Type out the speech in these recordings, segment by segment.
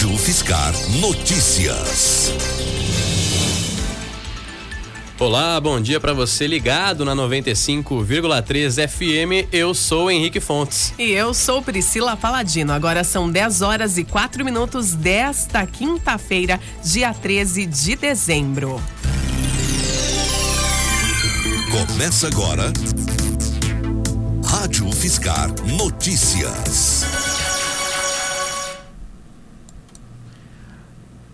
Rádio Fiscar Notícias. Olá, bom dia para você ligado na 95,3 FM. Eu sou Henrique Fontes. E eu sou Priscila Paladino. Agora são 10 horas e 4 minutos desta quinta-feira, dia 13 de dezembro. Começa agora. Rádio Fiscar Notícias.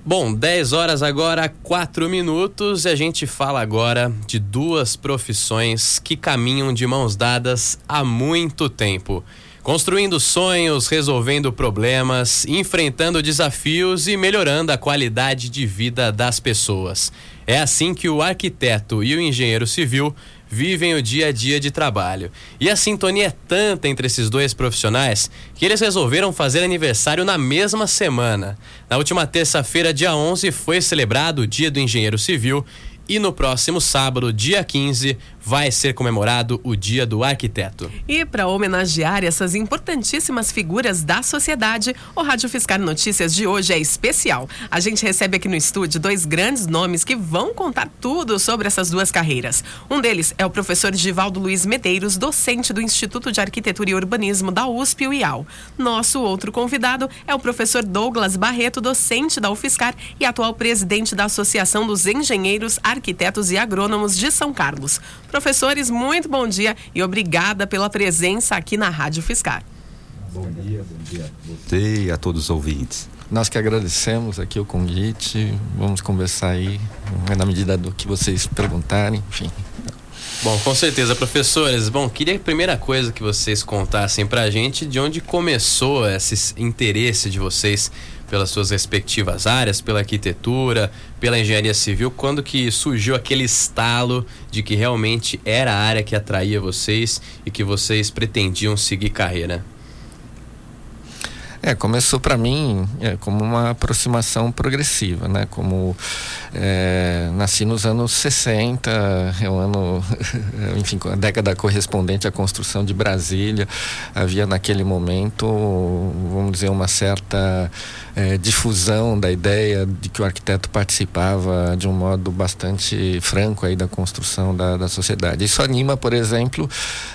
Bom, 10 horas agora, 4 minutos, e a gente fala agora de duas profissões que caminham de mãos dadas há muito tempo. Construindo sonhos, resolvendo problemas, enfrentando desafios e melhorando a qualidade de vida das pessoas. É assim que o arquiteto e o engenheiro civil vivem o dia a dia de trabalho. E a sintonia é tanta entre esses dois profissionais que eles resolveram fazer aniversário na mesma semana. Na última terça-feira, dia 11, foi celebrado o Dia do Engenheiro Civil e no próximo sábado, dia 15, vai ser comemorado o Dia do Arquiteto. E para homenagear essas importantíssimas figuras da sociedade, o Rádio Fiscar Notícias de hoje é especial. A gente recebe aqui no estúdio dois grandes nomes que vão contar tudo sobre essas duas carreiras. Um deles é o professor Givaldo Luiz Medeiros, docente do Instituto de Arquitetura e Urbanismo da USP UIAL. Nosso outro convidado é o professor Douglas Barreto, docente da UFSCar e atual presidente da Associação dos Engenheiros, Arquitetos e Agrônomos de São Carlos. Professores, muito bom dia e obrigada pela presença aqui na Rádio Fiscar. Bom dia, bom dia a você e a todos os ouvintes. Nós que agradecemos aqui o convite, vamos conversar aí na medida do que vocês perguntarem, enfim. Bom, com certeza, professores. Bom, queria a primeira coisa que vocês contassem pra gente de onde começou esse interesse de vocês pelas suas respectivas áreas, pela arquitetura, pela engenharia civil, quando que surgiu aquele estalo de que realmente era a área que atraía vocês e que vocês pretendiam seguir carreira? É, começou para mim é, como uma aproximação progressiva, né? Como é, nasci nos anos 60, é um ano, enfim, a década correspondente à construção de Brasília. Havia naquele momento, vamos dizer, uma certa é, difusão da ideia de que o arquiteto participava de um modo bastante franco aí da construção da, da sociedade. Isso anima, por exemplo,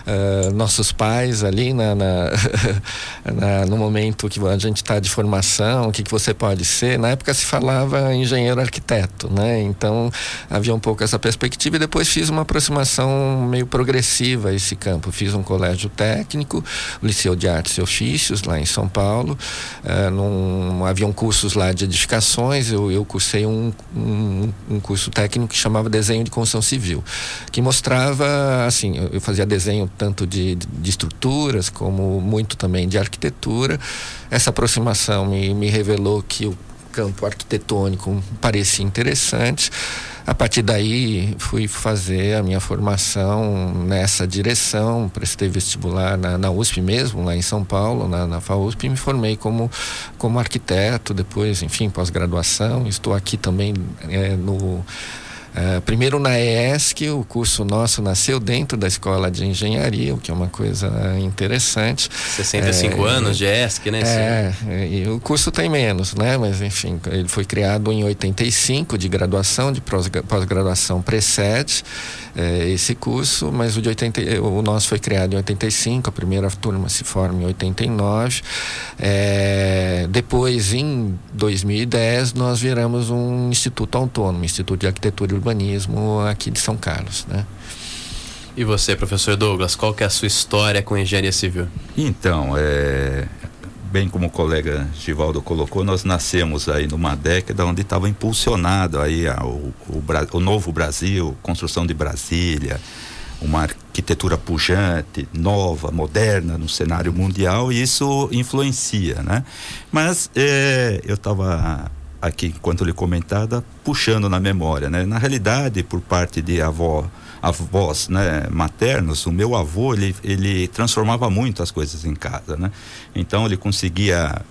uh, nossos pais ali na, na, na, no momento que a gente está de formação, o que, que você pode ser. Na época se falava engenheiro arquiteto, né? Então havia um pouco essa perspectiva e depois fiz uma aproximação meio progressiva a esse campo. Fiz um colégio técnico, Liceu de Artes e Ofícios, lá em São Paulo. Uh, num, haviam cursos lá de edificações, eu, eu cursei um, um, um curso técnico que chamava Desenho de Construção Civil, que mostrava, assim, eu, eu fazia desenho tanto de, de estruturas como muito também de arquitetura essa aproximação me, me revelou que o campo arquitetônico parecia interessante. A partir daí, fui fazer a minha formação nessa direção, prestei vestibular na, na USP mesmo, lá em São Paulo, na, na FAUSP, e me formei como, como arquiteto, depois, enfim, pós-graduação. Estou aqui também é, no Uh, primeiro na ESC, o curso nosso nasceu dentro da escola de engenharia, o que é uma coisa interessante. 65 é, anos de ESC, né? É, e o curso tem menos, né? Mas enfim, ele foi criado em 85 de graduação, de pós-graduação precede é, esse curso, mas o de 80, o nosso foi criado em 85, a primeira turma se forma em 89. É, depois, em 2010, nós viramos um instituto autônomo, Instituto de Arquitetura e Urbanismo aqui de São Carlos, né? E você, professor Douglas, qual que é a sua história com engenharia civil? Então, é, bem como o colega Givaldo colocou, nós nascemos aí numa década onde estava impulsionado aí a, o, o, o, novo Brasil, construção de Brasília, uma arquitetura pujante, nova, moderna no cenário mundial e isso influencia, né? Mas é, eu estava aqui, enquanto lhe comentada, puxando na memória, né? Na realidade, por parte de avó avós né, maternos, o meu avô ele, ele transformava muito as coisas em casa, né? Então ele conseguia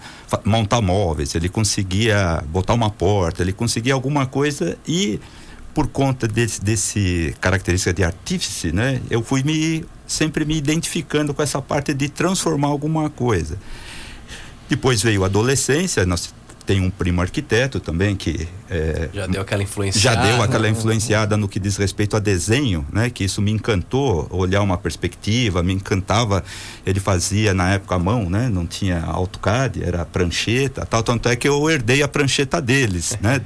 montar móveis, ele conseguia botar uma porta, ele conseguia alguma coisa e por conta desse, desse característica de artífice, né? Eu fui me sempre me identificando com essa parte de transformar alguma coisa. Depois veio a adolescência, nós tenho um primo arquiteto também que é, já deu aquela influenciada. Já deu aquela influenciada no que diz respeito a desenho, né? Que isso me encantou, olhar uma perspectiva, me encantava. Ele fazia na época a mão, né? Não tinha AutoCAD, era prancheta, tal. Tanto é que eu herdei a prancheta deles, né?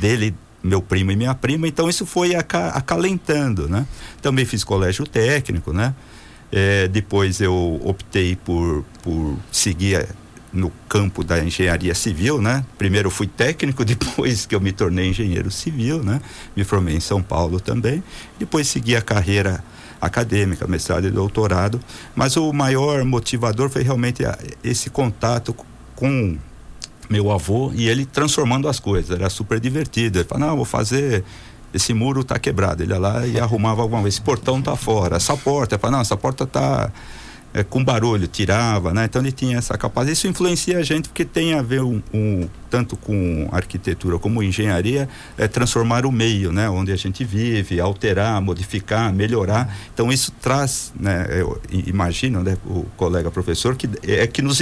Dele, meu primo e minha prima. Então isso foi acalentando, né? Também fiz colégio técnico, né? É, depois eu optei por, por seguir no campo da engenharia civil, né? Primeiro fui técnico, depois que eu me tornei engenheiro civil, né? Me formei em São Paulo também. Depois segui a carreira acadêmica, mestrado e doutorado. Mas o maior motivador foi realmente esse contato com meu avô e ele transformando as coisas. Era super divertido. Ele falava, não, vou fazer esse muro está quebrado. Ele ia lá e arrumava alguma coisa. Esse portão está fora. Essa porta, falava, não, essa porta está é, com barulho, tirava, né? Então ele tinha essa capacidade. Isso influencia a gente porque tem a ver um, um tanto com arquitetura como engenharia, é transformar o meio, né? Onde a gente vive, alterar, modificar, melhorar. Então isso traz, né? Eu imagino, né? O colega professor que é que nos,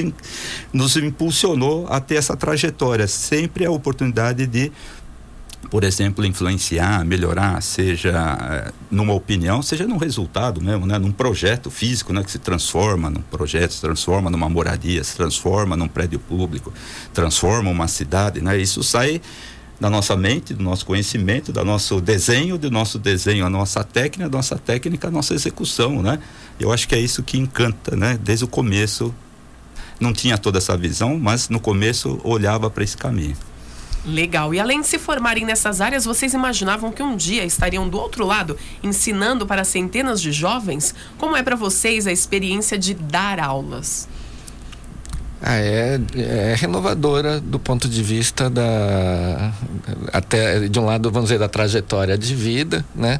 nos impulsionou a ter essa trajetória. Sempre a oportunidade de por exemplo, influenciar, melhorar, seja eh, numa opinião, seja num resultado mesmo, né? Num projeto físico, né? Que se transforma num projeto, se transforma numa moradia, se transforma num prédio público, transforma uma cidade, né? Isso sai da nossa mente, do nosso conhecimento, do nosso desenho, do nosso desenho, a nossa técnica, da nossa técnica, a nossa execução, né? Eu acho que é isso que encanta, né? Desde o começo, não tinha toda essa visão, mas no começo olhava para esse caminho. Legal. E além de se formarem nessas áreas, vocês imaginavam que um dia estariam do outro lado, ensinando para centenas de jovens? Como é para vocês a experiência de dar aulas? Ah, é, é renovadora do ponto de vista da até de um lado vamos dizer da trajetória de vida, né?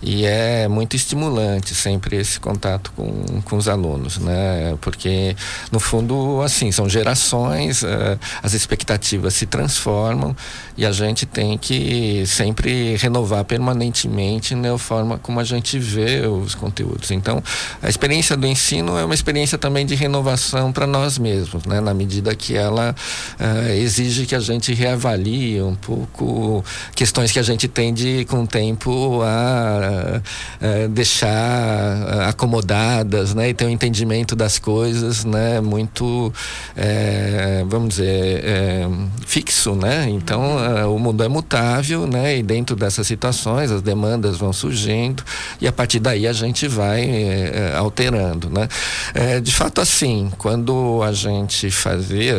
E é muito estimulante sempre esse contato com, com os alunos, né? Porque no fundo assim são gerações, uh, as expectativas se transformam e a gente tem que sempre renovar permanentemente né, a forma como a gente vê os conteúdos. Então a experiência do ensino é uma experiência também de renovação para nós mesmos, né? Na medida que ela uh, exige que a gente reavalie um pouco questões que a gente tende com o tempo a uh, deixar acomodadas, né? E ter um entendimento das coisas, né? Muito, é, vamos dizer, fixo, né? Então, o mundo é mutável, né? E dentro dessas situações, as demandas vão surgindo e a partir daí a gente vai é, alterando, né? de fato, assim, quando a gente fazia,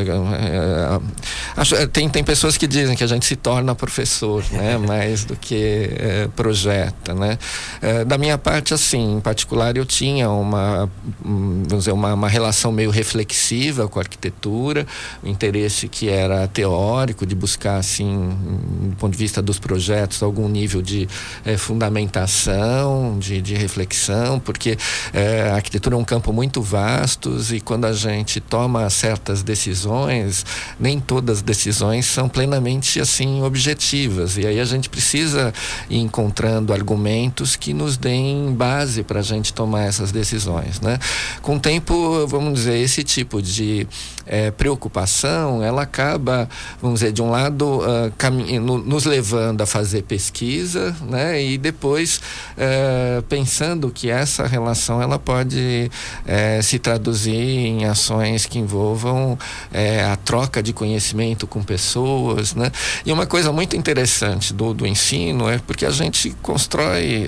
acho, tem, tem pessoas que dizem que a gente se torna professor, né? Mais do que projeta, né? É, da minha parte, assim, em particular, eu tinha uma, vamos dizer, uma, uma relação meio reflexiva com a arquitetura, o um interesse que era teórico, de buscar, assim, do ponto de vista dos projetos, algum nível de é, fundamentação, de, de reflexão, porque é, a arquitetura é um campo muito vasto e quando a gente toma certas decisões, nem todas as decisões são plenamente, assim, objetivas. E aí a gente precisa ir encontrando argumentos que nos deem base para a gente tomar essas decisões. Né? Com o tempo, vamos dizer, esse tipo de é, preocupação, ela acaba, vamos dizer, de um lado, uh, no, nos levando a fazer pesquisa, né? e depois uh, pensando que essa relação ela pode uh, se traduzir em ações que envolvam a troca de conhecimento com pessoas. Né? E uma coisa muito interessante do, do ensino é porque a gente constrói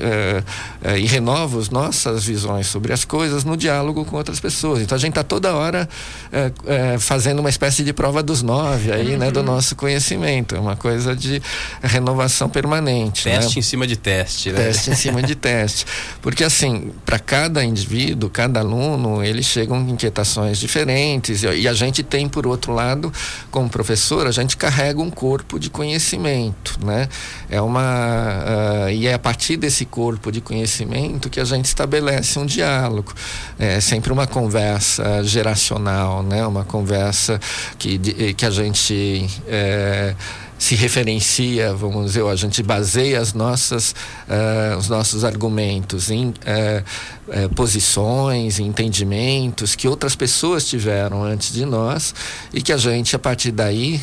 e renova as nossas visões sobre as coisas no diálogo com outras pessoas. Então a gente está toda hora fazendo uma espécie de prova dos nove aí, uhum. né, do uhum. nosso conhecimento. É uma coisa de renovação permanente. Teste né? em cima de teste, né? Teste em cima de teste. Porque assim, para cada indivíduo, cada aluno, eles chegam com inquietações diferentes. E a gente tem, por outro lado, como professor, a gente carrega um corpo de conhecimento, né? É uma. Uh, e é a partir desse corpo de conhecimento que a gente estabelece um diálogo. É sempre uma conversa geracional, né? Uma conversa que, que a gente. É, se referencia, vamos dizer, a gente baseia as nossas, uh, os nossos argumentos em uh, uh, posições, entendimentos que outras pessoas tiveram antes de nós e que a gente, a partir daí,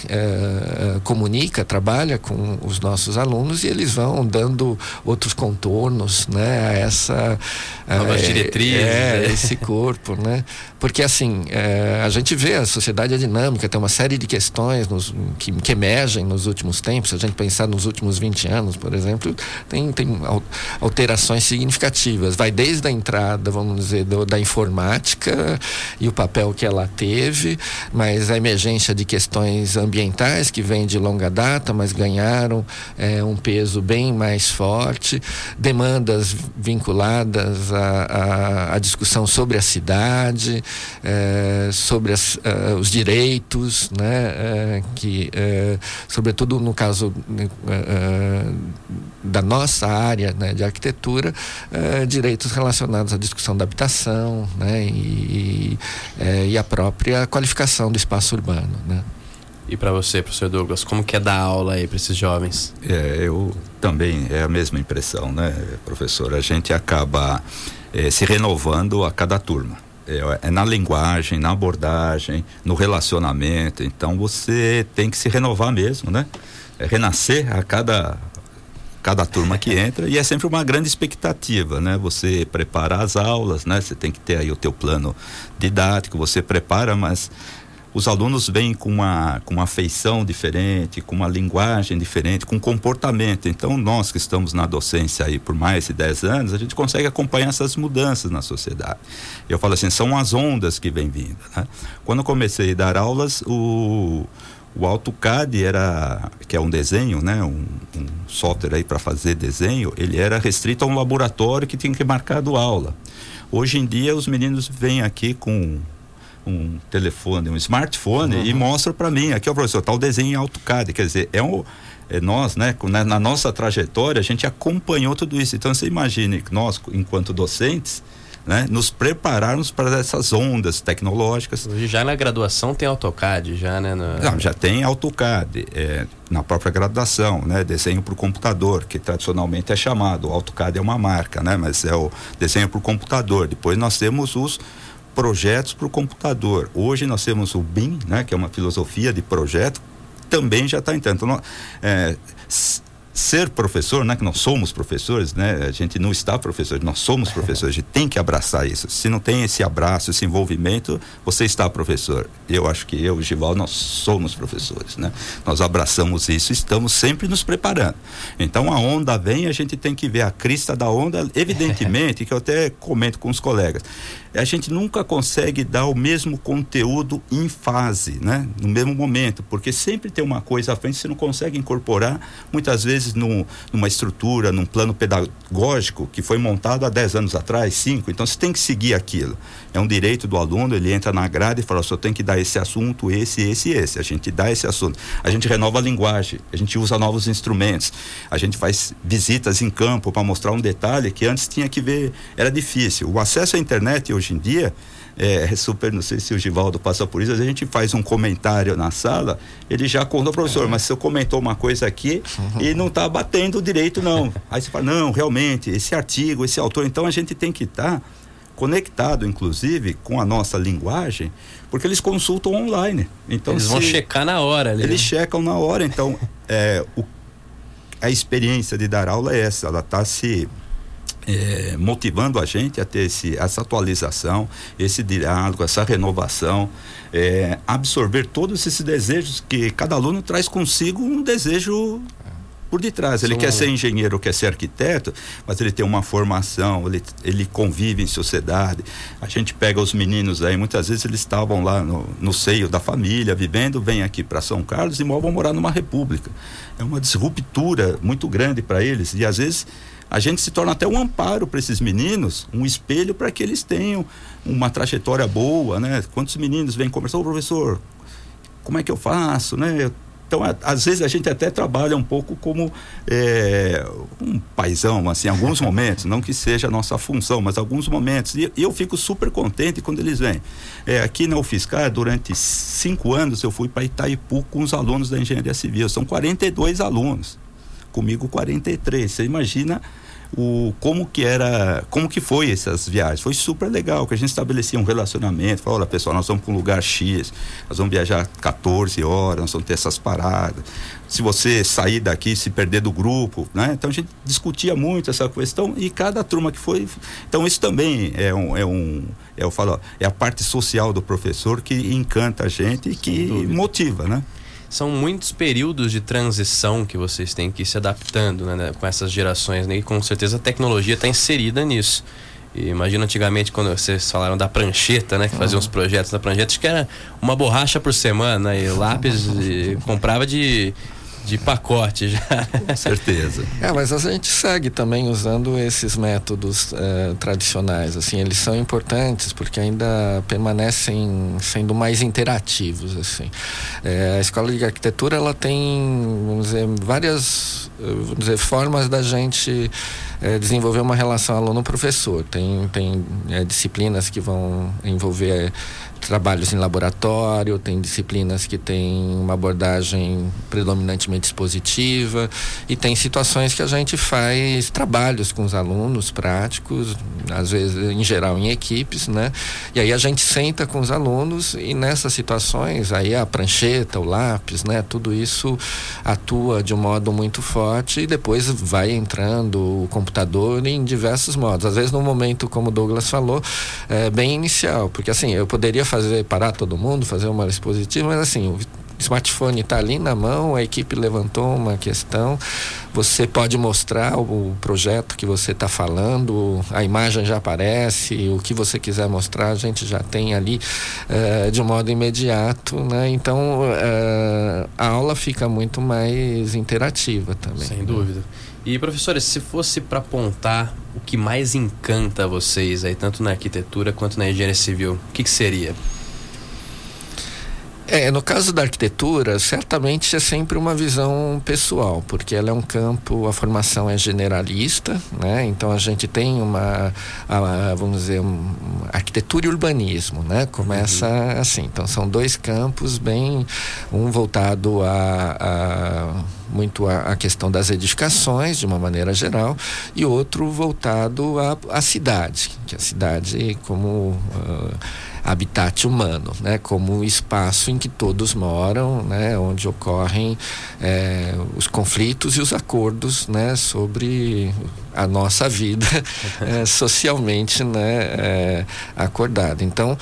comunica, trabalha com os nossos alunos e eles vão dando outros contornos né, a essa. Novas diretrizes. É, né? esse corpo, né? Porque, assim, a gente vê a sociedade é dinâmica, tem uma série de questões nos, que, que emergem nos últimos tempos, se a gente pensar nos últimos 20 anos, por exemplo, tem, tem alterações significativas. Vai desde a entrada, vamos dizer, do, da informática e o papel que ela teve, mas a emergência de questões ambientais que vem de longa data, mas ganharam é, um peso bem mais forte, demandas vinculadas à, à, discussão sobre a cidade, é, sobre as, uh, os direitos, né, é, que, é, sobretudo no caso uh, da nossa área né, de arquitetura, uh, direitos relacionados à discussão da habitação né, e, uh, e a própria qualificação do espaço urbano. Né. E para você, professor Douglas, como que é dar aula aí para esses jovens? É, eu também é a mesma impressão, né, professor? A gente acaba é, se renovando a cada turma. É, é, na linguagem, na abordagem, no relacionamento. Então você tem que se renovar mesmo, né? É renascer a cada cada turma que entra e é sempre uma grande expectativa, né? Você prepara as aulas, né? Você tem que ter aí o teu plano didático, você prepara, mas os alunos vêm com uma, com uma feição diferente, com uma linguagem diferente, com comportamento. Então, nós que estamos na docência aí por mais de 10 anos, a gente consegue acompanhar essas mudanças na sociedade. Eu falo assim, são as ondas que vêm vindo. Né? Quando eu comecei a dar aulas, o, o AutoCAD era, que é um desenho, né, um, um software aí para fazer desenho, ele era restrito a um laboratório que tinha que marcar do aula. Hoje em dia os meninos vêm aqui com um telefone, um smartphone uhum. e mostram para mim, aqui o professor, tá o desenho em AutoCAD, quer dizer, é um é nós, né, na, na nossa trajetória, a gente acompanhou tudo isso. Então você imagine que nós, enquanto docentes, né, nos prepararmos para essas ondas tecnológicas. Hoje já na graduação tem AutoCAD, já, né? Na... Não, já tem AutoCAD, é, na própria graduação, né? Desenho por computador, que tradicionalmente é chamado. O AutoCAD é uma marca, né? Mas é o desenho por computador. Depois nós temos os projetos para o computador. Hoje nós temos o BIM, né? Que é uma filosofia de projeto, também já está entrando. Então, é, ser professor, né, que nós somos professores, né, a gente não está professor, nós somos professores, a gente tem que abraçar isso. Se não tem esse abraço, esse envolvimento, você está professor. Eu acho que eu, Gival, nós somos professores, né? Nós abraçamos isso, estamos sempre nos preparando. Então a onda vem, a gente tem que ver a crista da onda, evidentemente, que eu até comento com os colegas a gente nunca consegue dar o mesmo conteúdo em fase, né? No mesmo momento, porque sempre tem uma coisa à frente que você não consegue incorporar, muitas vezes numa estrutura, num plano pedagógico que foi montado há 10 anos atrás, 5, então você tem que seguir aquilo. É um direito do aluno, ele entra na grade e fala, só tem que dar esse assunto, esse, esse, esse. A gente dá esse assunto. A gente renova a linguagem, a gente usa novos instrumentos, a gente faz visitas em campo para mostrar um detalhe que antes tinha que ver, era difícil. O acesso à internet hoje em dia é, é, super, não sei se o Givaldo passa por isso, a gente faz um comentário na sala, ele já conta, professor, mas você comentou uma coisa aqui e não está batendo direito, não. Aí você fala, não, realmente, esse artigo, esse autor, então a gente tem que estar tá conectado, inclusive, com a nossa linguagem, porque eles consultam online. Então, eles vão checar na hora ali. Eles né? checam na hora, então é, o, a experiência de dar aula é essa, ela está se é, motivando a gente a ter esse, essa atualização, esse diálogo, essa renovação, é, absorver todos esses desejos que cada aluno traz consigo um desejo por detrás. Ele quer ser engenheiro, quer ser arquiteto, mas ele tem uma formação, ele, ele convive em sociedade. A gente pega os meninos aí, muitas vezes eles estavam lá no, no seio da família, vivendo, vêm aqui para São Carlos e vão morar numa república. É uma disruptura muito grande para eles e às vezes a gente se torna até um amparo para esses meninos, um espelho para que eles tenham uma trajetória boa, né? Quantos meninos vêm conversar, ô professor, como é que eu faço, né? Então, às vezes a gente até trabalha um pouco como é, um paizão, assim, alguns momentos, não que seja a nossa função, mas alguns momentos. E, e eu fico super contente quando eles vêm. É, aqui na UFSCar, durante cinco anos, eu fui para Itaipu com os alunos da engenharia civil. São 42 alunos. Comigo 43. Você imagina o como que era, como que foi essas viagens. Foi super legal, que a gente estabelecia um relacionamento, falou, olha pessoal, nós vamos para um lugar X, nós vamos viajar 14 horas, nós vamos ter essas paradas. Se você sair daqui, se perder do grupo, né? Então a gente discutia muito essa questão e cada turma que foi, então isso também é um, é um é, eu falo, é a parte social do professor que encanta a gente e que motiva, né? São muitos períodos de transição que vocês têm que ir se adaptando né, né com essas gerações, né? E com certeza a tecnologia está inserida nisso. Imagina antigamente quando vocês falaram da prancheta, né? Que fazia uhum. uns projetos da prancheta, acho que era uma borracha por semana e lápis e comprava de de pacote já. Com certeza. É, mas a gente segue também usando esses métodos eh, tradicionais. Assim, eles são importantes porque ainda permanecem sendo mais interativos. Assim, é, a escola de arquitetura ela tem, vamos dizer, várias, vamos dizer, formas da gente é, desenvolver uma relação aluno-professor. Tem, tem é, disciplinas que vão envolver trabalhos em laboratório, tem disciplinas que têm uma abordagem predominantemente expositiva e tem situações que a gente faz trabalhos com os alunos práticos, às vezes em geral em equipes, né? E aí a gente senta com os alunos e nessas situações aí a prancheta, o lápis, né? Tudo isso atua de um modo muito forte e depois vai entrando o computador em diversos modos. Às vezes no momento como o Douglas falou, é bem inicial, porque assim, eu poderia fazer parar todo mundo, fazer uma expositiva, mas assim, o smartphone está ali na mão, a equipe levantou uma questão, você pode mostrar o projeto que você está falando, a imagem já aparece, o que você quiser mostrar a gente já tem ali uh, de um modo imediato, né? Então uh, a aula fica muito mais interativa também. Sem dúvida. E professores, se fosse para apontar o que mais encanta vocês aí, tanto na arquitetura quanto na engenharia civil, o que, que seria? É, no caso da arquitetura, certamente é sempre uma visão pessoal, porque ela é um campo, a formação é generalista, né? Então a gente tem uma, a, vamos dizer, um, arquitetura e urbanismo, né? Começa uhum. assim. Então são dois campos bem, um voltado a, a muito a, a, questão das edificações de uma maneira geral e outro voltado à cidade, a cidade como uh, habitat humano, né, como espaço em que todos moram, né, onde ocorrem é, os conflitos e os acordos, né, sobre a nossa vida é, socialmente, né, é, acordada. Então,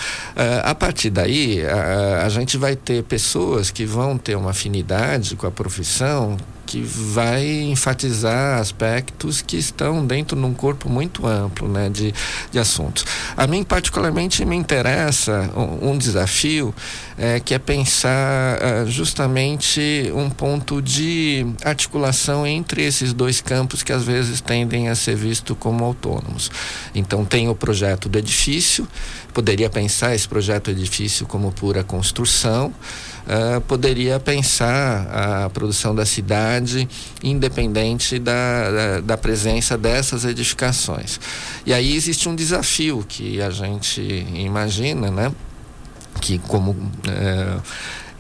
a partir daí, a, a gente vai ter pessoas que vão ter uma afinidade com a profissão que vai enfatizar aspectos que estão dentro de um corpo muito amplo né, de, de assuntos. A mim, particularmente, me interessa um, um desafio é, que é pensar uh, justamente um ponto de articulação entre esses dois campos que às vezes tendem a ser vistos como autônomos. Então, tem o projeto do edifício, poderia pensar esse projeto edifício como pura construção uh, poderia pensar a produção da cidade independente da, da, da, presença dessas edificações. E aí existe um desafio que a gente imagina, né? Que como uh,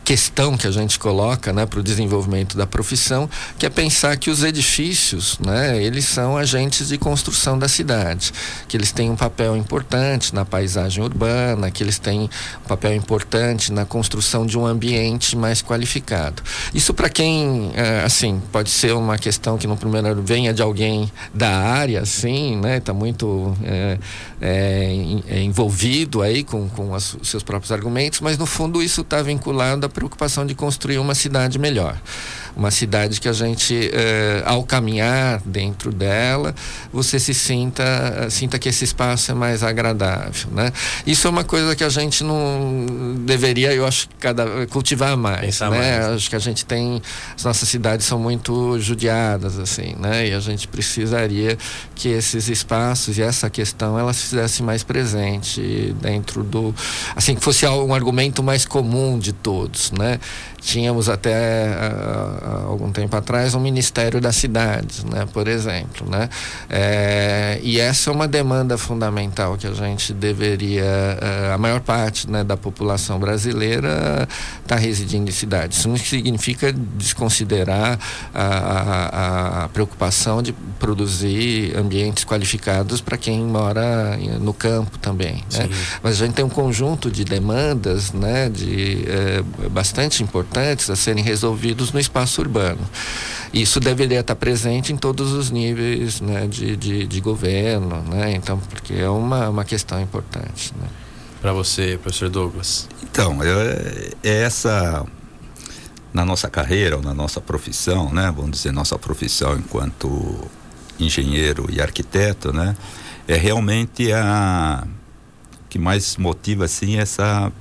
questão que a gente coloca né, para o desenvolvimento da profissão, que é pensar que os edifícios, né, eles são agentes de construção da cidade, que eles têm um papel importante na paisagem urbana, que eles têm um papel importante na construção de um ambiente mais qualificado. Isso para quem, é, assim, pode ser uma questão que no primeiro venha de alguém da área, assim, né, está muito é, é, envolvido aí com, com os seus próprios argumentos, mas no fundo isso está vinculado à preocupação de construir uma cidade melhor. Uma cidade que a gente, eh, ao caminhar dentro dela, você se sinta, sinta que esse espaço é mais agradável, né? Isso é uma coisa que a gente não deveria, eu acho, cada, cultivar mais, Pensar né? Mais. Acho que a gente tem, as nossas cidades são muito judiadas, assim, né? E a gente precisaria que esses espaços e essa questão, ela se fizesse mais presente dentro do, assim, que fosse um argumento mais comum de todos né? Tínhamos até uh, algum tempo atrás um Ministério das Cidades, né? Por exemplo, né? É, e essa é uma demanda fundamental que a gente deveria, uh, a maior parte né, da população brasileira está residindo em cidades. Isso não significa desconsiderar a, a, a preocupação de produzir ambientes qualificados para quem mora no campo também, né? Mas a gente tem um conjunto de demandas, né? De bastante importantes a serem resolvidos no espaço urbano. Isso deveria estar presente em todos os níveis né, de, de, de governo, né? Então, porque é uma, uma questão importante. Né? Para você, professor Douglas. Então, é, é essa na nossa carreira ou na nossa profissão, né? Vamos dizer nossa profissão enquanto engenheiro e arquiteto, né? É realmente a que mais motiva assim essa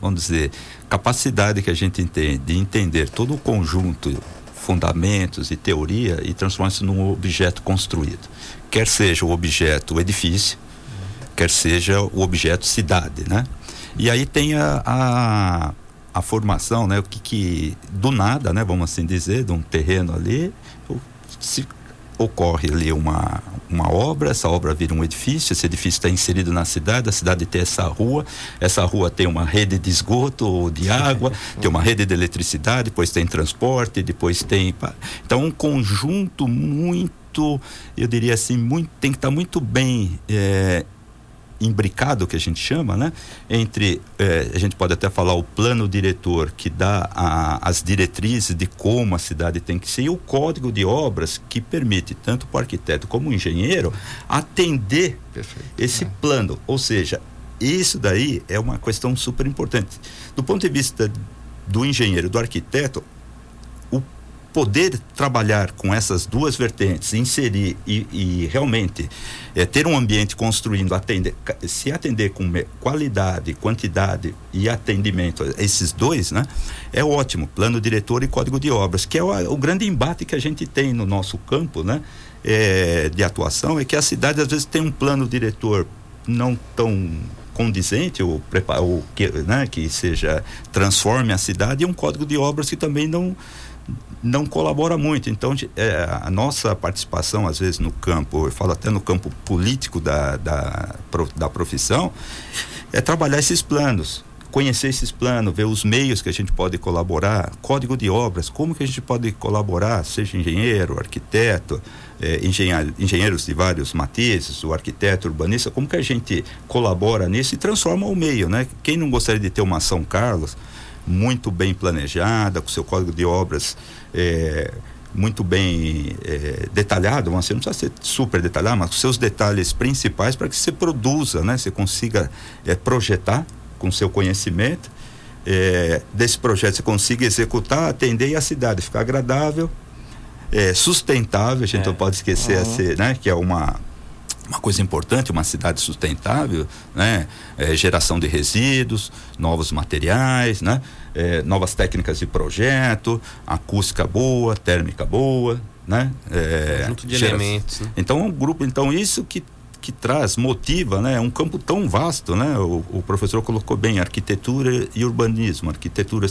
vamos dizer capacidade que a gente tem de entender todo o conjunto fundamentos e teoria e transformar isso num objeto construído. Quer seja o objeto edifício quer seja o objeto cidade né? E aí tem a, a, a formação né? O que, que do nada né? Vamos assim dizer de um terreno ali se ocorre ali uma, uma obra, essa obra vira um edifício, esse edifício está inserido na cidade, a cidade tem essa rua, essa rua tem uma rede de esgoto ou de água, tem uma rede de eletricidade, depois tem transporte, depois tem. Então, um conjunto muito, eu diria assim, muito, tem que estar tá muito bem é, imbricado que a gente chama, né? Entre eh, a gente pode até falar o plano diretor que dá a, as diretrizes de como a cidade tem que ser e o código de obras que permite tanto para o arquiteto como o engenheiro atender Perfeito. esse é. plano, ou seja, isso daí é uma questão super importante. Do ponto de vista do engenheiro, do arquiteto, poder trabalhar com essas duas vertentes, inserir e, e realmente é, ter um ambiente construindo, atender, se atender com qualidade, quantidade e atendimento, esses dois, né? É ótimo. Plano diretor e código de obras, que é o, o grande embate que a gente tem no nosso campo, né? É, de atuação, é que a cidade às vezes tem um plano diretor não tão condizente ou, ou que, né, que seja transforme a cidade e um código de obras que também não não colabora muito. Então, é, a nossa participação, às vezes, no campo, eu falo até no campo político da, da, da profissão, é trabalhar esses planos conhecer esses planos, ver os meios que a gente pode colaborar, código de obras, como que a gente pode colaborar, seja engenheiro, arquiteto, eh, engenheiros de vários matizes, o arquiteto, urbanista, como que a gente colabora nisso e transforma o meio, né? Quem não gostaria de ter uma São Carlos muito bem planejada, com seu código de obras é, muito bem é, detalhado, você não precisa ser super detalhado, mas com seus detalhes principais para que você produza, né? Você consiga é, projetar com seu conhecimento é, desse projeto, você consiga executar, atender a cidade ficar agradável, é, sustentável, a gente é. não pode esquecer, uhum. né? Que é uma uma coisa importante, uma cidade sustentável, né? É, geração de resíduos, novos materiais, né? É, novas técnicas de projeto, acústica boa, térmica boa, né? É, Conjunto de elementos. Né? Então, um grupo, então isso que que traz, motiva, né? É um campo tão vasto, né? O, o professor colocou bem arquitetura e urbanismo. Arquitetura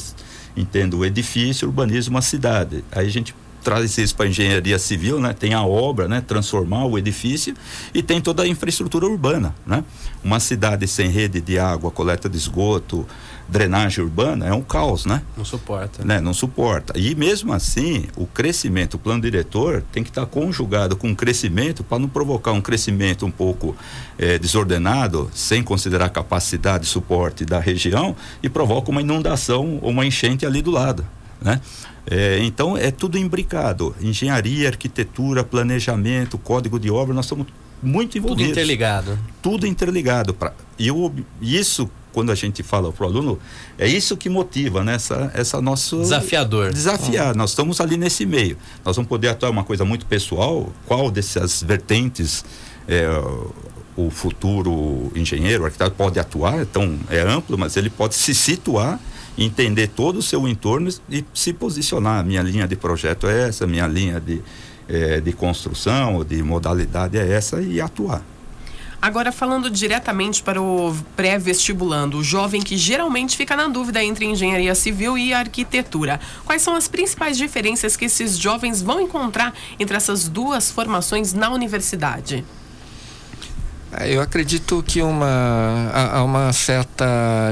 entendo o edifício, urbanismo a cidade. Aí a gente traz isso para a engenharia civil, né? Tem a obra, né? Transformar o edifício e tem toda a infraestrutura urbana, né? Uma cidade sem rede de água, coleta de esgoto, drenagem urbana é um caos, né? Não suporta. Né? Não suporta. E mesmo assim, o crescimento, o plano diretor tem que estar conjugado com o crescimento para não provocar um crescimento um pouco eh, desordenado, sem considerar a capacidade e suporte da região e provoca uma inundação ou uma enchente ali do lado, né? É, então é tudo imbricado. Engenharia, arquitetura, planejamento, código de obra, nós estamos muito envolvidos. Tudo interligado. Tudo interligado. Pra, e o, isso, quando a gente fala para o aluno, é isso que motiva, né? Essa, essa nosso desafiador. Desafiar. Uhum. Nós estamos ali nesse meio. Nós vamos poder atuar uma coisa muito pessoal. Qual dessas vertentes é, o futuro engenheiro, arquiteto pode atuar? Então é amplo, mas ele pode se situar entender todo o seu entorno e se posicionar. Minha linha de projeto é essa, minha linha de, é, de construção, de modalidade é essa e atuar. Agora, falando diretamente para o pré-vestibulando, o jovem que geralmente fica na dúvida entre engenharia civil e arquitetura, quais são as principais diferenças que esses jovens vão encontrar entre essas duas formações na universidade? Eu acredito que uma, há uma certa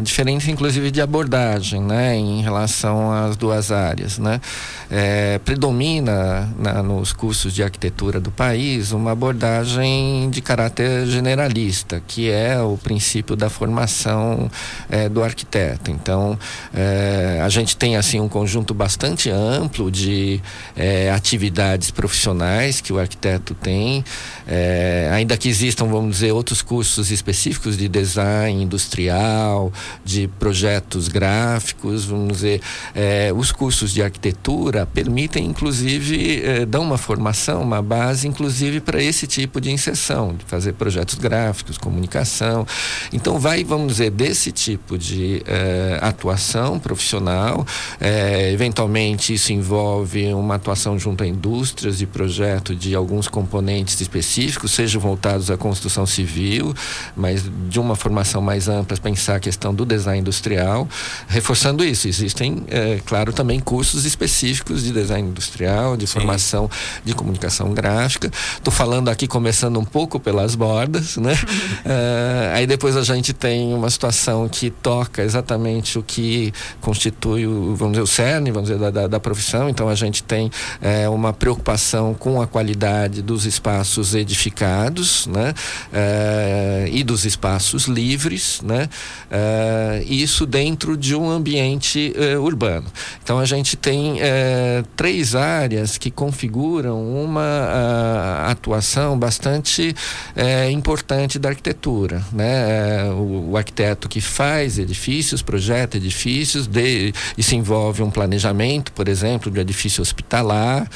diferença, inclusive, de abordagem né, em relação às duas áreas. Né? É, predomina na, nos cursos de arquitetura do país uma abordagem de caráter generalista, que é o princípio da formação é, do arquiteto. Então, é, a gente tem assim um conjunto bastante amplo de é, atividades profissionais que o arquiteto tem, é, ainda que existam, vamos dizer, outros cursos específicos de design industrial, de projetos gráficos, vamos dizer, é, os cursos de arquitetura permitem, inclusive, é, dar uma formação, uma base, inclusive, para esse tipo de inserção, de fazer projetos gráficos, comunicação. Então, vai, vamos dizer, desse tipo de é, atuação profissional, é, eventualmente isso envolve uma atuação junto a indústrias de projeto de alguns componentes específicos, sejam voltados à construção civil civil, mas de uma formação mais ampla, pensar a questão do design industrial. Reforçando isso, existem, é, claro, também cursos específicos de design industrial, de Sim. formação de comunicação gráfica. Estou falando aqui, começando um pouco pelas bordas, né? uh, aí depois a gente tem uma situação que toca exatamente o que constitui o, vamos dizer, o cerne, vamos dizer, da, da, da profissão. Então a gente tem é, uma preocupação com a qualidade dos espaços edificados, né? Uh, e dos espaços livres, né? Uh, isso dentro de um ambiente uh, urbano. Então a gente tem três áreas que configuram uma atuação bastante importante da arquitetura, né? O, o, arquiteto que faz edifícios, projeta edifícios, de, isso envolve um planejamento, por exemplo, de um edifício hospitalar,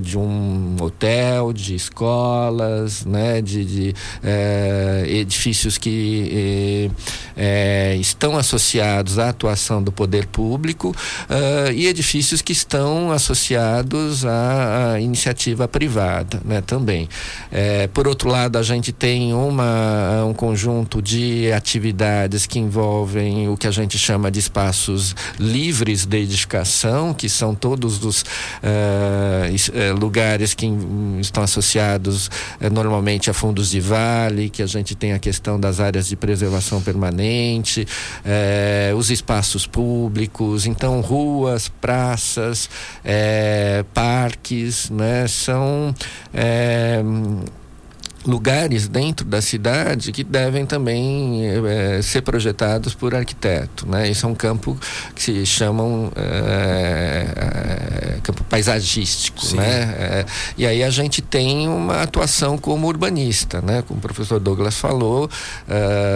de um hotel, de escolas, né? de, de é, edifícios que é, estão associados à atuação do poder público uh, e edifícios que estão associados à, à iniciativa privada né, também. É, por outro lado, a gente tem uma, um conjunto de atividades que envolvem o que a gente chama de espaços livres de edificação, que são todos os uh, lugares que estão associados uh, normalmente a fundos de vale, que a gente tem a questão das áreas de preservação permanente, eh, os espaços públicos, então ruas, praças, eh, parques, né, são eh, lugares dentro da cidade que devem também é, ser projetados por arquiteto, né? Isso é um campo que se chamam é, campo paisagístico, Sim. né? É, e aí a gente tem uma atuação como urbanista, né? Como o professor Douglas falou,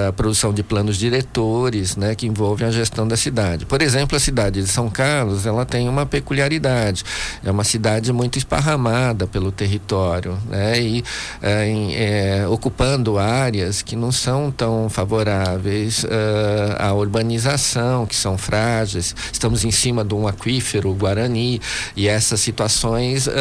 a produção de planos diretores, né? Que envolvem a gestão da cidade. Por exemplo, a cidade de São Carlos, ela tem uma peculiaridade. É uma cidade muito esparramada pelo território, né? E em, é, ocupando áreas que não são tão favoráveis uh, à urbanização, que são frágeis. Estamos em cima de um aquífero Guarani e essas situações uh,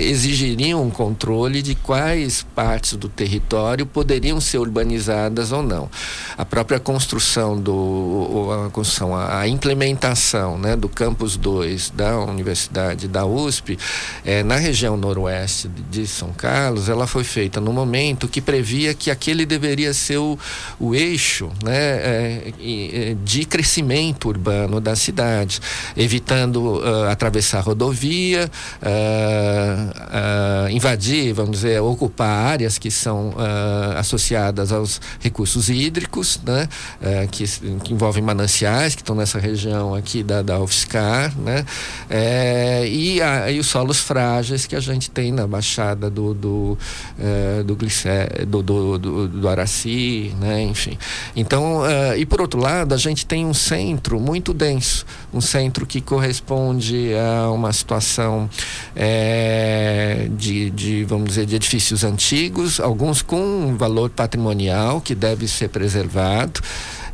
exigiriam um controle de quais partes do território poderiam ser urbanizadas ou não. A própria construção do a construção, a implementação, né, do campus 2 da Universidade da USP, é, na região noroeste de São Carlos, ela foi feita no momento que previa que aquele deveria ser o, o eixo né, é, é, de crescimento urbano da cidade, evitando uh, atravessar rodovia, uh, uh, invadir, vamos dizer, ocupar áreas que são associadas aos recursos hídricos, né, que, que, envolvem mananciais que estão nessa região aqui da, da UFSCar, né, é, e, a, e os solos frágeis que a gente tem na Baixada do, do, do do, do, do, do Araci, né? enfim. Então, uh, e por outro lado, a gente tem um centro muito denso, um centro que corresponde a uma situação é, de, de, vamos dizer, de edifícios antigos, alguns com um valor patrimonial que deve ser preservado.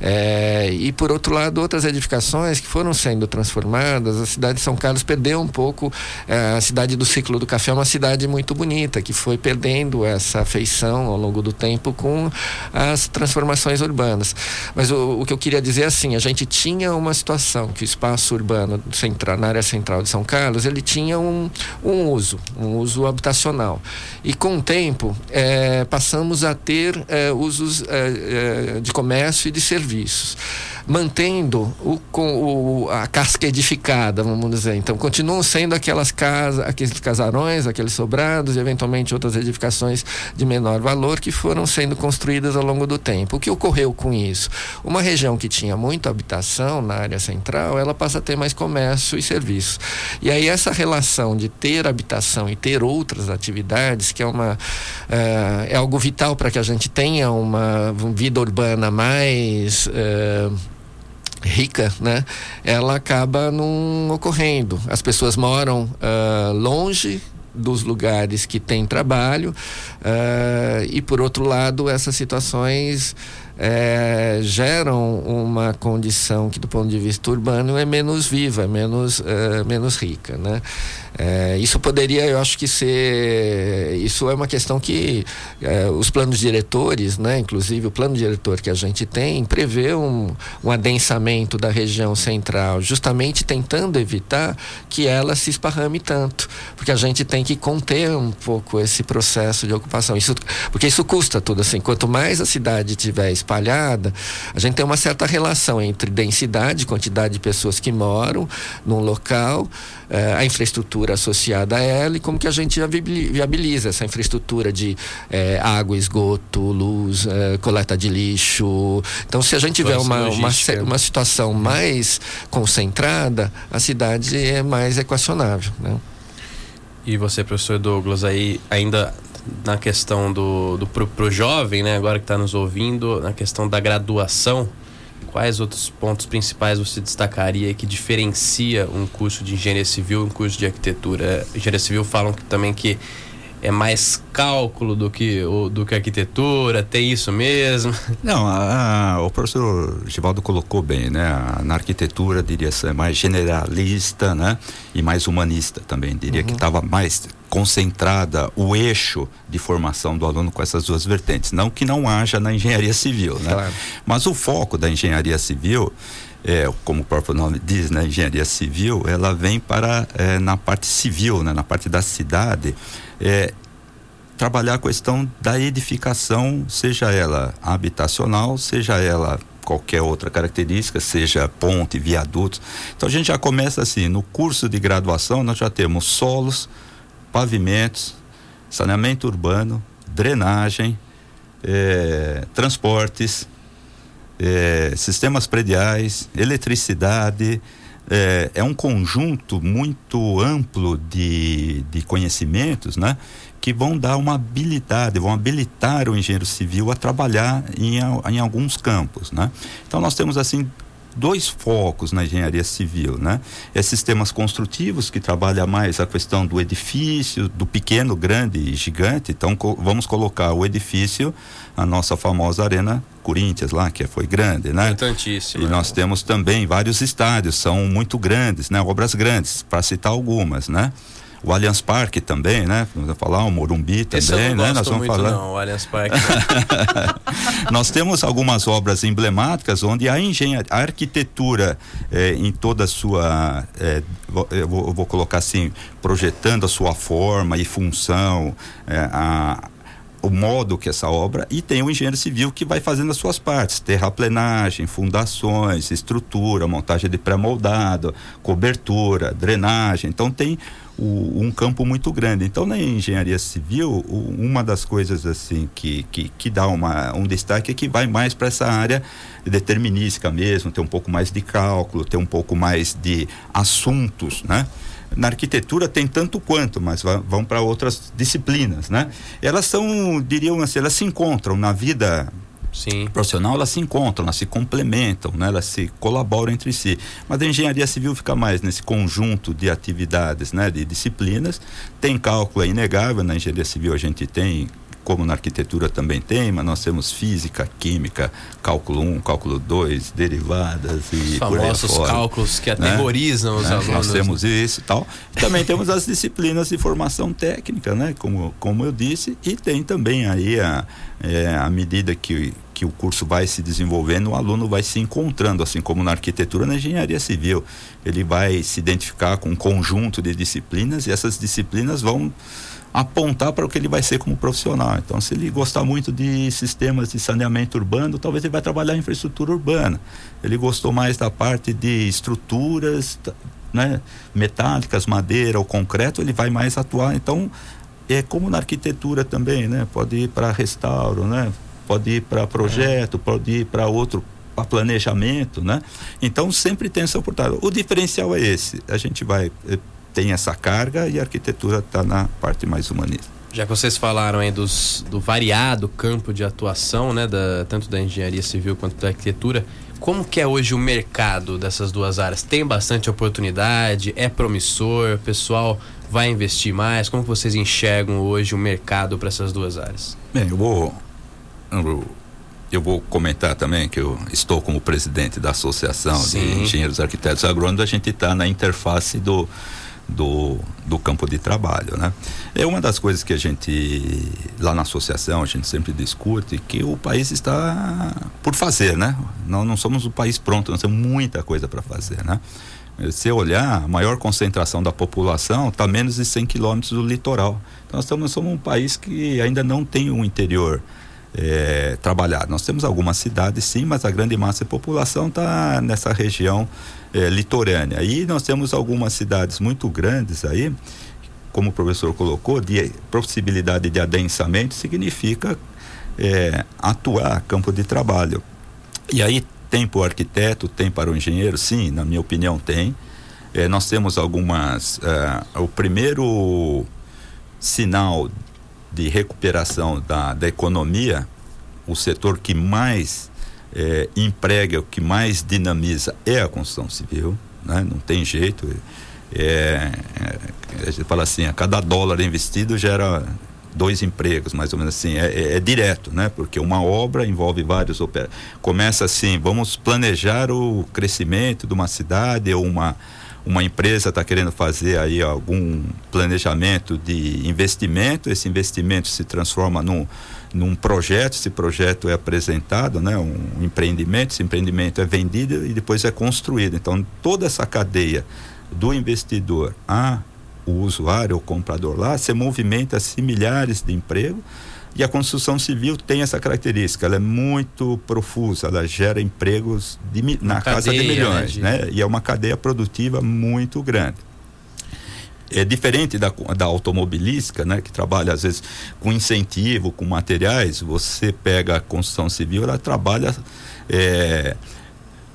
É, e por outro lado, outras edificações que foram sendo transformadas, a cidade de São Carlos perdeu um pouco, é, a cidade do ciclo do café é uma cidade muito bonita, que foi perdendo essa feição ao longo do tempo com as transformações urbanas. Mas o, o que eu queria dizer é assim, a gente tinha uma situação que o espaço urbano central, na área central de São Carlos, ele tinha um, um uso, um uso habitacional. E com o tempo, é, passamos a ter é, usos é, é de comércio e de serviços mantendo o, com o, a casca edificada, vamos dizer. Então, continuam sendo aquelas casas, aqueles casarões, aqueles sobrados e eventualmente outras edificações de menor valor que foram sendo construídas ao longo do tempo. O que ocorreu com isso? Uma região que tinha muita habitação na área central, ela passa a ter mais comércio e serviços. E aí essa relação de ter habitação e ter outras atividades, que é uma é, é algo vital para que a gente tenha uma vida urbana mais é, rica, né? Ela acaba não ocorrendo. As pessoas moram uh, longe dos lugares que têm trabalho uh, e por outro lado essas situações é, geram uma condição que do ponto de vista urbano é menos viva, é menos, é, menos rica, né? É, isso poderia, eu acho que ser, isso é uma questão que é, os planos diretores, né, inclusive o plano diretor que a gente tem, prevê um, um adensamento da região central, justamente tentando evitar que ela se esparrame tanto, porque a gente tem que conter um pouco esse processo de ocupação, isso, porque isso custa tudo assim, quanto mais a cidade tiver espalhada, a gente tem uma certa relação entre densidade, quantidade de pessoas que moram num local, eh, a infraestrutura associada a ela e como que a gente viabiliza essa infraestrutura de eh, água, esgoto, luz, eh, coleta de lixo. Então, se a gente tiver uma, uma, uma, situação mais concentrada, a cidade é mais equacionável. Né? E você, professor Douglas, aí ainda na questão do, do pro, pro jovem, né, agora que está nos ouvindo, na questão da graduação, Quais outros pontos principais você destacaria que diferencia um curso de engenharia civil e um curso de arquitetura? Engenharia civil falam que, também que é mais cálculo do que, do que arquitetura, tem isso mesmo? Não, a, a, o professor Givaldo colocou bem, né? na arquitetura, diria ser mais generalista, né? E mais humanista também, diria uhum. que estava mais concentrada o eixo de formação do aluno com essas duas vertentes. Não que não haja na engenharia civil, né? Claro. Mas o foco da engenharia civil é, como o próprio nome diz, né, engenharia civil, ela vem para é, na parte civil, né, na parte da cidade, é, trabalhar a questão da edificação, seja ela habitacional, seja ela qualquer outra característica, seja ponte, viadutos. Então a gente já começa assim, no curso de graduação nós já temos solos, pavimentos, saneamento urbano, drenagem, é, transportes, é, sistemas prediais, eletricidade. É, é, um conjunto muito amplo de, de conhecimentos, né? Que vão dar uma habilidade, vão habilitar o engenheiro civil a trabalhar em, em alguns campos, né? Então nós temos assim dois focos na engenharia civil, né? É sistemas construtivos que trabalha mais a questão do edifício, do pequeno, grande e gigante. Então co vamos colocar o edifício, a nossa famosa arena Corinthians lá, que foi grande, né? Importantíssimo. E nós né? temos também vários estádios, são muito grandes, né? Obras grandes, para citar algumas, né? O Allianz Parque também, né? Vamos falar o Morumbi também, Esse eu não né? Nós vamos muito, falar. Não, o Allianz Parque. Nós temos algumas obras emblemáticas onde a engenharia, a arquitetura eh, em toda a sua, eh, eu, vou, eu, vou, colocar assim, projetando a sua forma e função, eh, a o modo que essa obra e tem o engenheiro civil que vai fazendo as suas partes, terraplenagem, fundações, estrutura, montagem de pré-moldado, cobertura, drenagem. Então tem o, um campo muito grande. Então, na engenharia civil, uma das coisas assim que, que, que dá uma, um destaque é que vai mais para essa área determinística mesmo, ter um pouco mais de cálculo, ter um pouco mais de assuntos, né? Na arquitetura tem tanto quanto, mas vão para outras disciplinas, né? Elas são, diriam assim, elas se encontram na vida Sim. profissional, elas se encontram, elas se complementam, né? elas se colaboram entre si. Mas a engenharia civil fica mais nesse conjunto de atividades, né? de disciplinas. Tem cálculo, é inegável, na engenharia civil a gente tem como na arquitetura também tem, mas nós temos física, química, cálculo 1, cálculo 2, derivadas e Os famosos fora, cálculos que né? aterrorizam né? os alunos. Nós temos isso e tal. Também temos as disciplinas de formação técnica, né? Como, como eu disse, e tem também aí a, é, a medida que que o curso vai se desenvolvendo, o aluno vai se encontrando, assim como na arquitetura, na engenharia civil. Ele vai se identificar com um conjunto de disciplinas e essas disciplinas vão apontar para o que ele vai ser como profissional. Então, se ele gostar muito de sistemas de saneamento urbano, talvez ele vai trabalhar em infraestrutura urbana. Ele gostou mais da parte de estruturas, né, metálicas, madeira ou concreto, ele vai mais atuar. Então, é como na arquitetura também, né? Pode ir para restauro, né? pode ir para projeto, pode ir para outro para planejamento, né? Então sempre tem essa oportunidade. O diferencial é esse. A gente vai eh, tem essa carga e a arquitetura está na parte mais humanista. Já que vocês falaram aí dos, do variado campo de atuação, né, da, tanto da engenharia civil quanto da arquitetura, como que é hoje o mercado dessas duas áreas? Tem bastante oportunidade? É promissor? O pessoal vai investir mais? Como vocês enxergam hoje o mercado para essas duas áreas? Bem, eu vou eu vou comentar também que eu estou como presidente da Associação Sim. de Engenheiros Arquitetos Agrônomos, a gente está na interface do, do, do, campo de trabalho, né? É uma das coisas que a gente, lá na associação, a gente sempre discute que o país está por fazer, né? Nós não somos o país pronto, nós temos muita coisa para fazer, né? Se olhar, a maior concentração da população está menos de 100 quilômetros do litoral. Então nós, estamos, somos um país que ainda não tem um interior é, trabalhar. Nós temos algumas cidades, sim, mas a grande massa da população está nessa região é, litorânea. E nós temos algumas cidades muito grandes aí, como o professor colocou, de possibilidade de adensamento significa é, atuar campo de trabalho. E aí tem para o arquiteto, tem para o engenheiro? Sim, na minha opinião tem. É, nós temos algumas. É, o primeiro sinal de recuperação da, da economia, o setor que mais é, emprega, o que mais dinamiza é a construção civil, né? não tem jeito. É, é, a gente fala assim, a cada dólar investido gera dois empregos, mais ou menos assim, é, é, é direto, né? Porque uma obra envolve vários operários. Começa assim, vamos planejar o crescimento de uma cidade ou uma uma empresa está querendo fazer aí algum planejamento de investimento, esse investimento se transforma num, num projeto, esse projeto é apresentado, né, um empreendimento, esse empreendimento é vendido e depois é construído. Então, toda essa cadeia do investidor a o usuário, o comprador lá, se movimenta-se milhares de empregos e a construção civil tem essa característica, ela é muito profusa, ela gera empregos de, na cadeia, casa de milhões, né, né? E é uma cadeia produtiva muito grande. É diferente da, da automobilística, né? Que trabalha às vezes com incentivo, com materiais. Você pega a construção civil, ela trabalha é,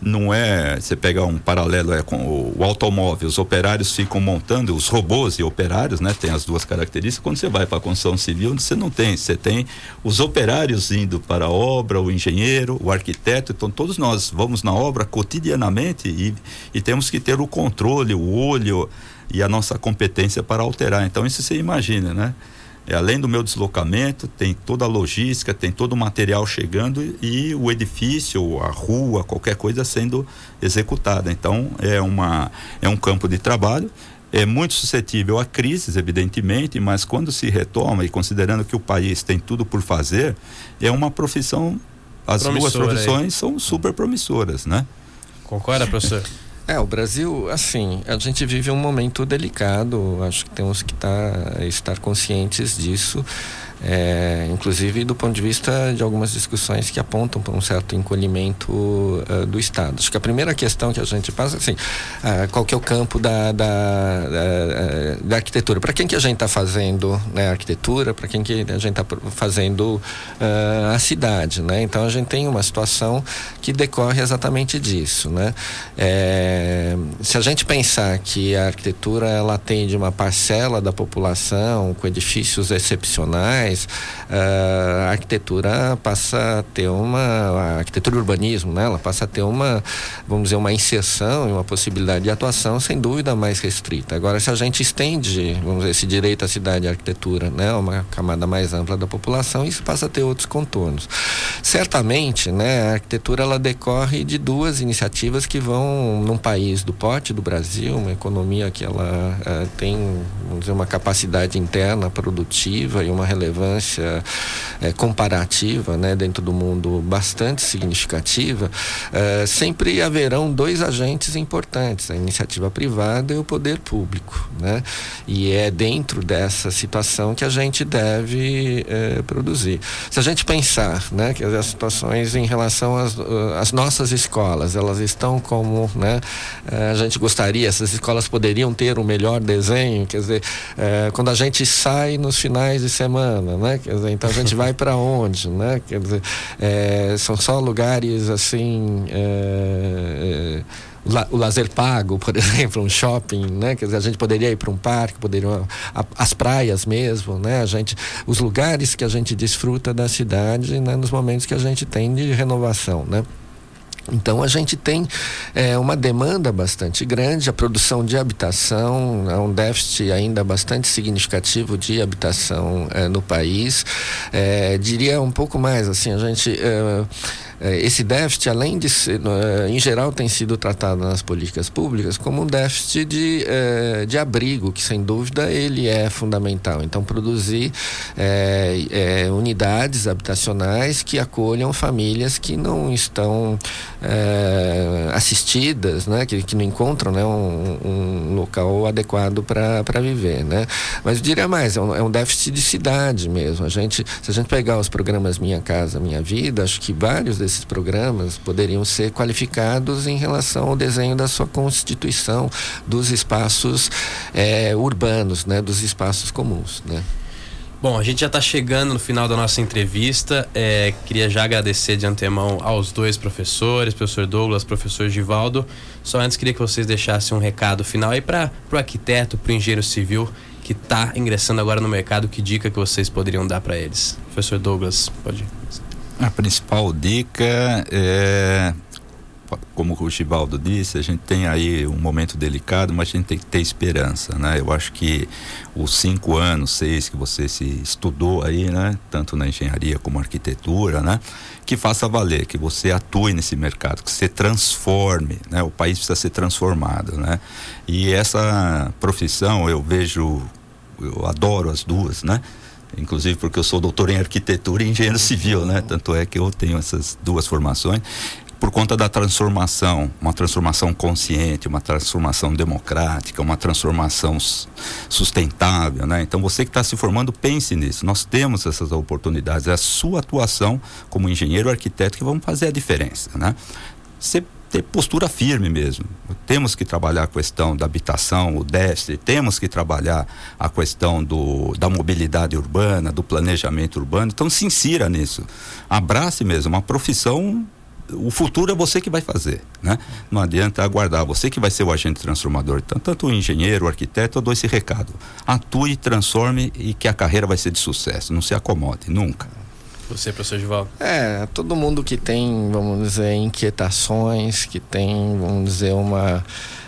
não é você pegar um paralelo é com o, o, automóvel. Os operários ficam montando os robôs e operários né tem as duas características. Quando você vai para a construção civil você não tem. Você tem os operários indo para a obra o engenheiro o arquiteto. Então todos nós vamos na obra cotidianamente e, e temos que ter o controle o olho e a nossa competência para alterar. Então isso você imagina né além do meu deslocamento, tem toda a logística, tem todo o material chegando e, o edifício, a rua, qualquer coisa sendo executada. Então, é, uma, é um campo de trabalho é muito suscetível a crises, evidentemente, mas quando se retoma e considerando que o país tem tudo por fazer, é uma profissão. As duas profissões aí. são super promissoras, né? Concorda, professor? É, o Brasil, assim, a gente vive um momento delicado, acho que temos que tá, estar conscientes disso. É, inclusive do ponto de vista de algumas discussões que apontam para um certo encolhimento uh, do Estado. Acho que a primeira questão que a gente passa assim, uh, qual que é o campo da, da, da, da arquitetura? Para quem que a gente está fazendo né, a arquitetura? Para quem que a gente está fazendo uh, a cidade? Né? Então a gente tem uma situação que decorre exatamente disso. Né? É, se a gente pensar que a arquitetura ela atende uma parcela da população com edifícios excepcionais mais, a arquitetura passa a ter uma, a arquitetura e urbanismo, né? Ela passa a ter uma, vamos dizer, uma inserção e uma possibilidade de atuação sem dúvida mais restrita. Agora, se a gente estende, vamos dizer, esse direito à cidade à arquitetura, né? Uma camada mais ampla da população, isso passa a ter outros contornos. Certamente, né? A arquitetura, ela decorre de duas iniciativas que vão, num país do porte do Brasil, uma economia que ela uh, tem, vamos dizer, uma capacidade interna produtiva e uma relevância uh, comparativa, né, dentro do mundo bastante significativa, uh, sempre haverão dois agentes importantes, a iniciativa privada e o poder público, né? E é dentro dessa situação que a gente deve produzir. Se a gente pensar, né, que as situações em relação às, às nossas escolas, elas estão como, né, a gente gostaria, essas escolas poderiam ter um melhor desenho, quer dizer, é, quando a gente sai nos finais de semana, né? Dizer, então a gente vai para onde, né? Quer dizer, é, são só lugares assim. É, o lazer pago, por exemplo, um shopping, né? Quer dizer, a gente poderia ir para um parque, poderia as praias mesmo, né? A gente, os lugares que a gente desfruta da cidade, né? Nos momentos que a gente tem de renovação, né? Então a gente tem é, uma demanda bastante grande, a produção de habitação, há um déficit ainda bastante significativo de habitação é, no país. É, diria um pouco mais, assim, a gente esse déficit, além de ser, é, em geral, tem sido tratado nas políticas públicas como um déficit de, é, de abrigo, que sem dúvida ele é fundamental. Então, produzir unidades habitacionais que acolham famílias que não estão assistidas, né? que, que não encontram né? um, um local adequado para viver. Né? Mas eu diria mais, é um, é um déficit de cidade mesmo. A gente, se a gente pegar os programas Minha Casa Minha Vida, acho que vários desses programas poderiam ser qualificados em relação ao desenho da sua constituição dos espaços é, urbanos, né, dos espaços comuns, né. Bom, a gente já está chegando no final da nossa entrevista. É, queria já agradecer de antemão aos dois professores, professor Douglas, professor Givaldo. Só antes queria que vocês deixassem um recado final aí para o arquiteto, para o engenheiro civil que está ingressando agora no mercado. Que dica que vocês poderiam dar para eles? Professor Douglas, pode. A principal dica é como o Givaldo disse, a gente tem aí um momento delicado, mas a gente tem que ter esperança, né? Eu acho que os cinco anos, seis que você se estudou aí, né? Tanto na engenharia como arquitetura, né? Que faça valer, que você atue nesse mercado, que você transforme, né? O país precisa ser transformado, né? E essa profissão eu vejo, eu adoro as duas, né? Inclusive porque eu sou doutor em arquitetura e engenheiro civil, né? Tanto é que eu tenho essas duas formações por conta da transformação, uma transformação consciente, uma transformação democrática, uma transformação sustentável, né? Então você que está se formando pense nisso. Nós temos essas oportunidades, é a sua atuação como engenheiro, arquiteto que vão fazer a diferença, né? Você ter postura firme mesmo. Temos que trabalhar a questão da habitação, o déficit, temos que trabalhar a questão do, da mobilidade urbana, do planejamento urbano. Então se insira nisso. Abrace mesmo, uma profissão o futuro é você que vai fazer, né? Não adianta aguardar, você que vai ser o agente transformador. Então, tanto o engenheiro, o arquiteto, eu dou esse recado. Atue, transforme e que a carreira vai ser de sucesso. Não se acomode, nunca. Você, professor Gival? É, todo mundo que tem, vamos dizer, inquietações, que tem, vamos dizer, uma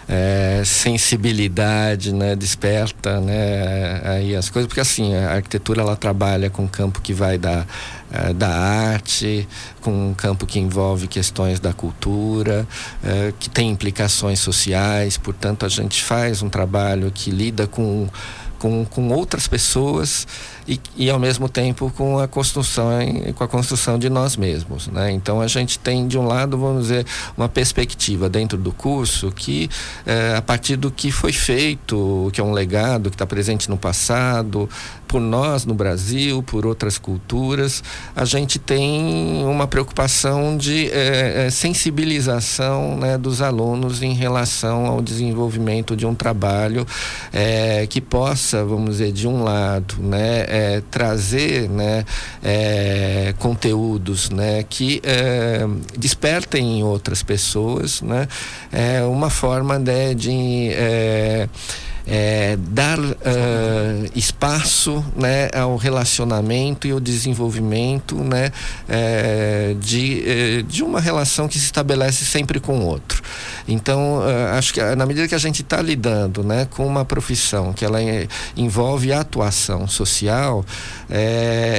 é, sensibilidade, né, desperta, né, aí as coisas, porque assim, a arquitetura ela trabalha com um campo que vai da, é, da arte, com um campo que envolve questões da cultura, é, que tem implicações sociais, portanto a gente faz um trabalho que lida com, com, com outras pessoas e, e ao mesmo tempo com a construção com a construção de nós mesmos, né? Então a gente tem de um lado, vamos dizer, uma perspectiva dentro do curso que é, a partir do que foi feito, que é um legado que está presente no passado, por nós no Brasil, por outras culturas, a gente tem uma preocupação de é, sensibilização né, dos alunos em relação ao desenvolvimento de um trabalho é, que possa, vamos dizer, de um lado, né, é, trazer né, conteúdos né, que despertem em outras pessoas né, uma forma né, de é, dar uh, espaço né, ao relacionamento e ao desenvolvimento né, uh, de, uh, de uma relação que se estabelece sempre com o outro. Então, acho que na medida que a gente está lidando né, com uma profissão que ela envolve atuação social,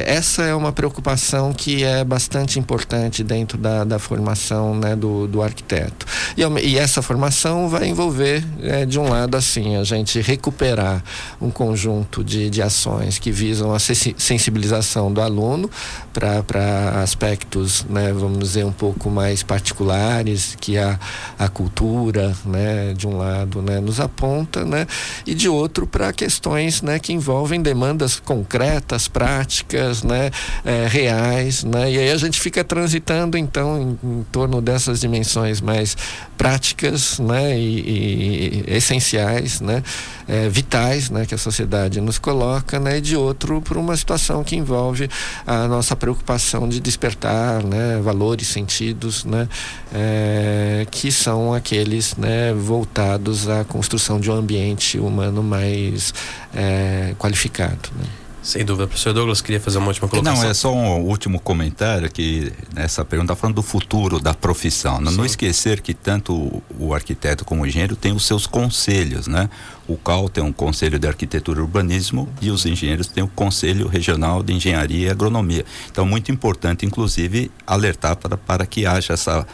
essa é uma preocupação que é bastante importante dentro da, da formação né, do, do arquiteto. E, e essa formação vai envolver, de um lado, assim, a gente recuperar um conjunto de, de ações que visam a sensibilização do aluno para aspectos, né, vamos dizer, um pouco mais particulares que a, a cultura, né, de um lado, né, nos aponta, né, e de outro para questões, né, que envolvem demandas concretas, práticas, né, é, reais, né, e aí a gente fica transitando então em, em torno dessas dimensões mais práticas, né, e, e essenciais, né, é, vitais né, que a sociedade nos coloca, né, e de outro por uma situação que envolve a nossa preocupação de despertar né, valores, sentidos, né, é, que são aqueles né, voltados à construção de um ambiente humano mais é, qualificado. Né. Sem dúvida. Professor Douglas, queria fazer uma última colocação. Não, é só um último comentário que nessa pergunta falando do futuro da profissão. Não, não esquecer que tanto o arquiteto como o engenheiro têm os seus conselhos, né? O CAL tem um conselho de arquitetura e urbanismo e os engenheiros têm o conselho regional de engenharia e agronomia. Então, muito importante, inclusive, alertar para, para que haja essa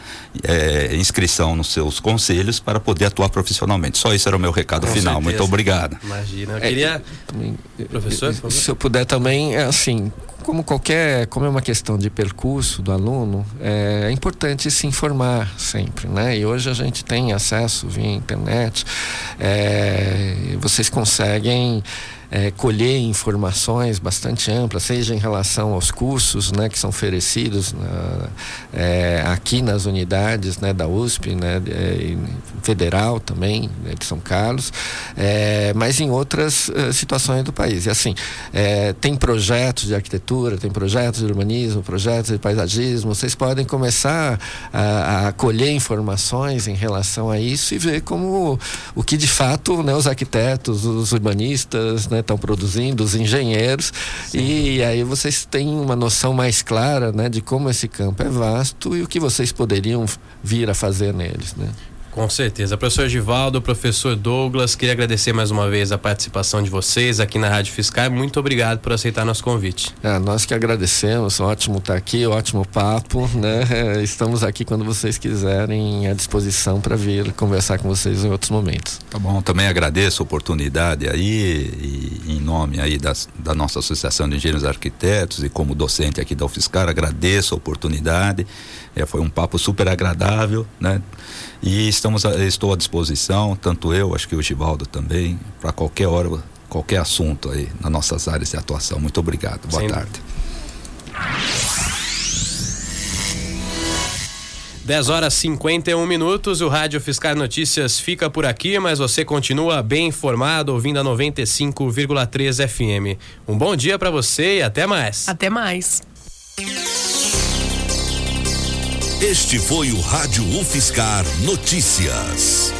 é, inscrição nos seus conselhos para poder atuar profissionalmente. Só isso era o meu recado Com final. Certeza. Muito obrigado. Imagina. Eu queria. É, Professor, se eu puder também, é assim, como qualquer, como é uma questão de percurso do aluno, é, é, importante se informar sempre, né? E hoje a gente tem acesso via internet, é, vocês conseguem é, colher informações bastante amplas, seja em relação aos cursos né, que são oferecidos na, é, aqui nas unidades né, da USP, né, de, federal também, né, de São Carlos, é, mas em outras uh, situações do país. E assim, é, tem projetos de arquitetura, tem projetos de urbanismo, projetos de paisagismo, vocês podem começar a, a colher informações em relação a isso e ver como o que de fato né, os arquitetos, os urbanistas, né, estão né, produzindo, os engenheiros, Sim. e aí vocês têm uma noção mais clara né, de como esse campo é vasto e o que vocês poderiam vir a fazer neles. Né? Com certeza. Professor Givaldo, professor Douglas, queria agradecer mais uma vez a participação de vocês aqui na Rádio Fiscal. Muito obrigado por aceitar nosso convite. É, nós que agradecemos, ótimo estar aqui, ótimo papo, né? Estamos aqui quando vocês quiserem à disposição para vir conversar com vocês em outros momentos. Tá bom, também agradeço a oportunidade aí e em nome aí das, da nossa Associação de Engenheiros Arquitetos e como docente aqui da UFSCar, agradeço a oportunidade. É, foi um papo super agradável, né? E estamos a, estou à disposição, tanto eu, acho que o Givaldo também, para qualquer hora, qualquer assunto aí nas nossas áreas de atuação. Muito obrigado. Boa Sim. tarde. 10 horas 51 minutos, o Rádio Fiscal Notícias fica por aqui, mas você continua bem informado ouvindo a 95,3 FM. Um bom dia para você e até mais. Até mais. Este foi o Rádio UFSCar Notícias.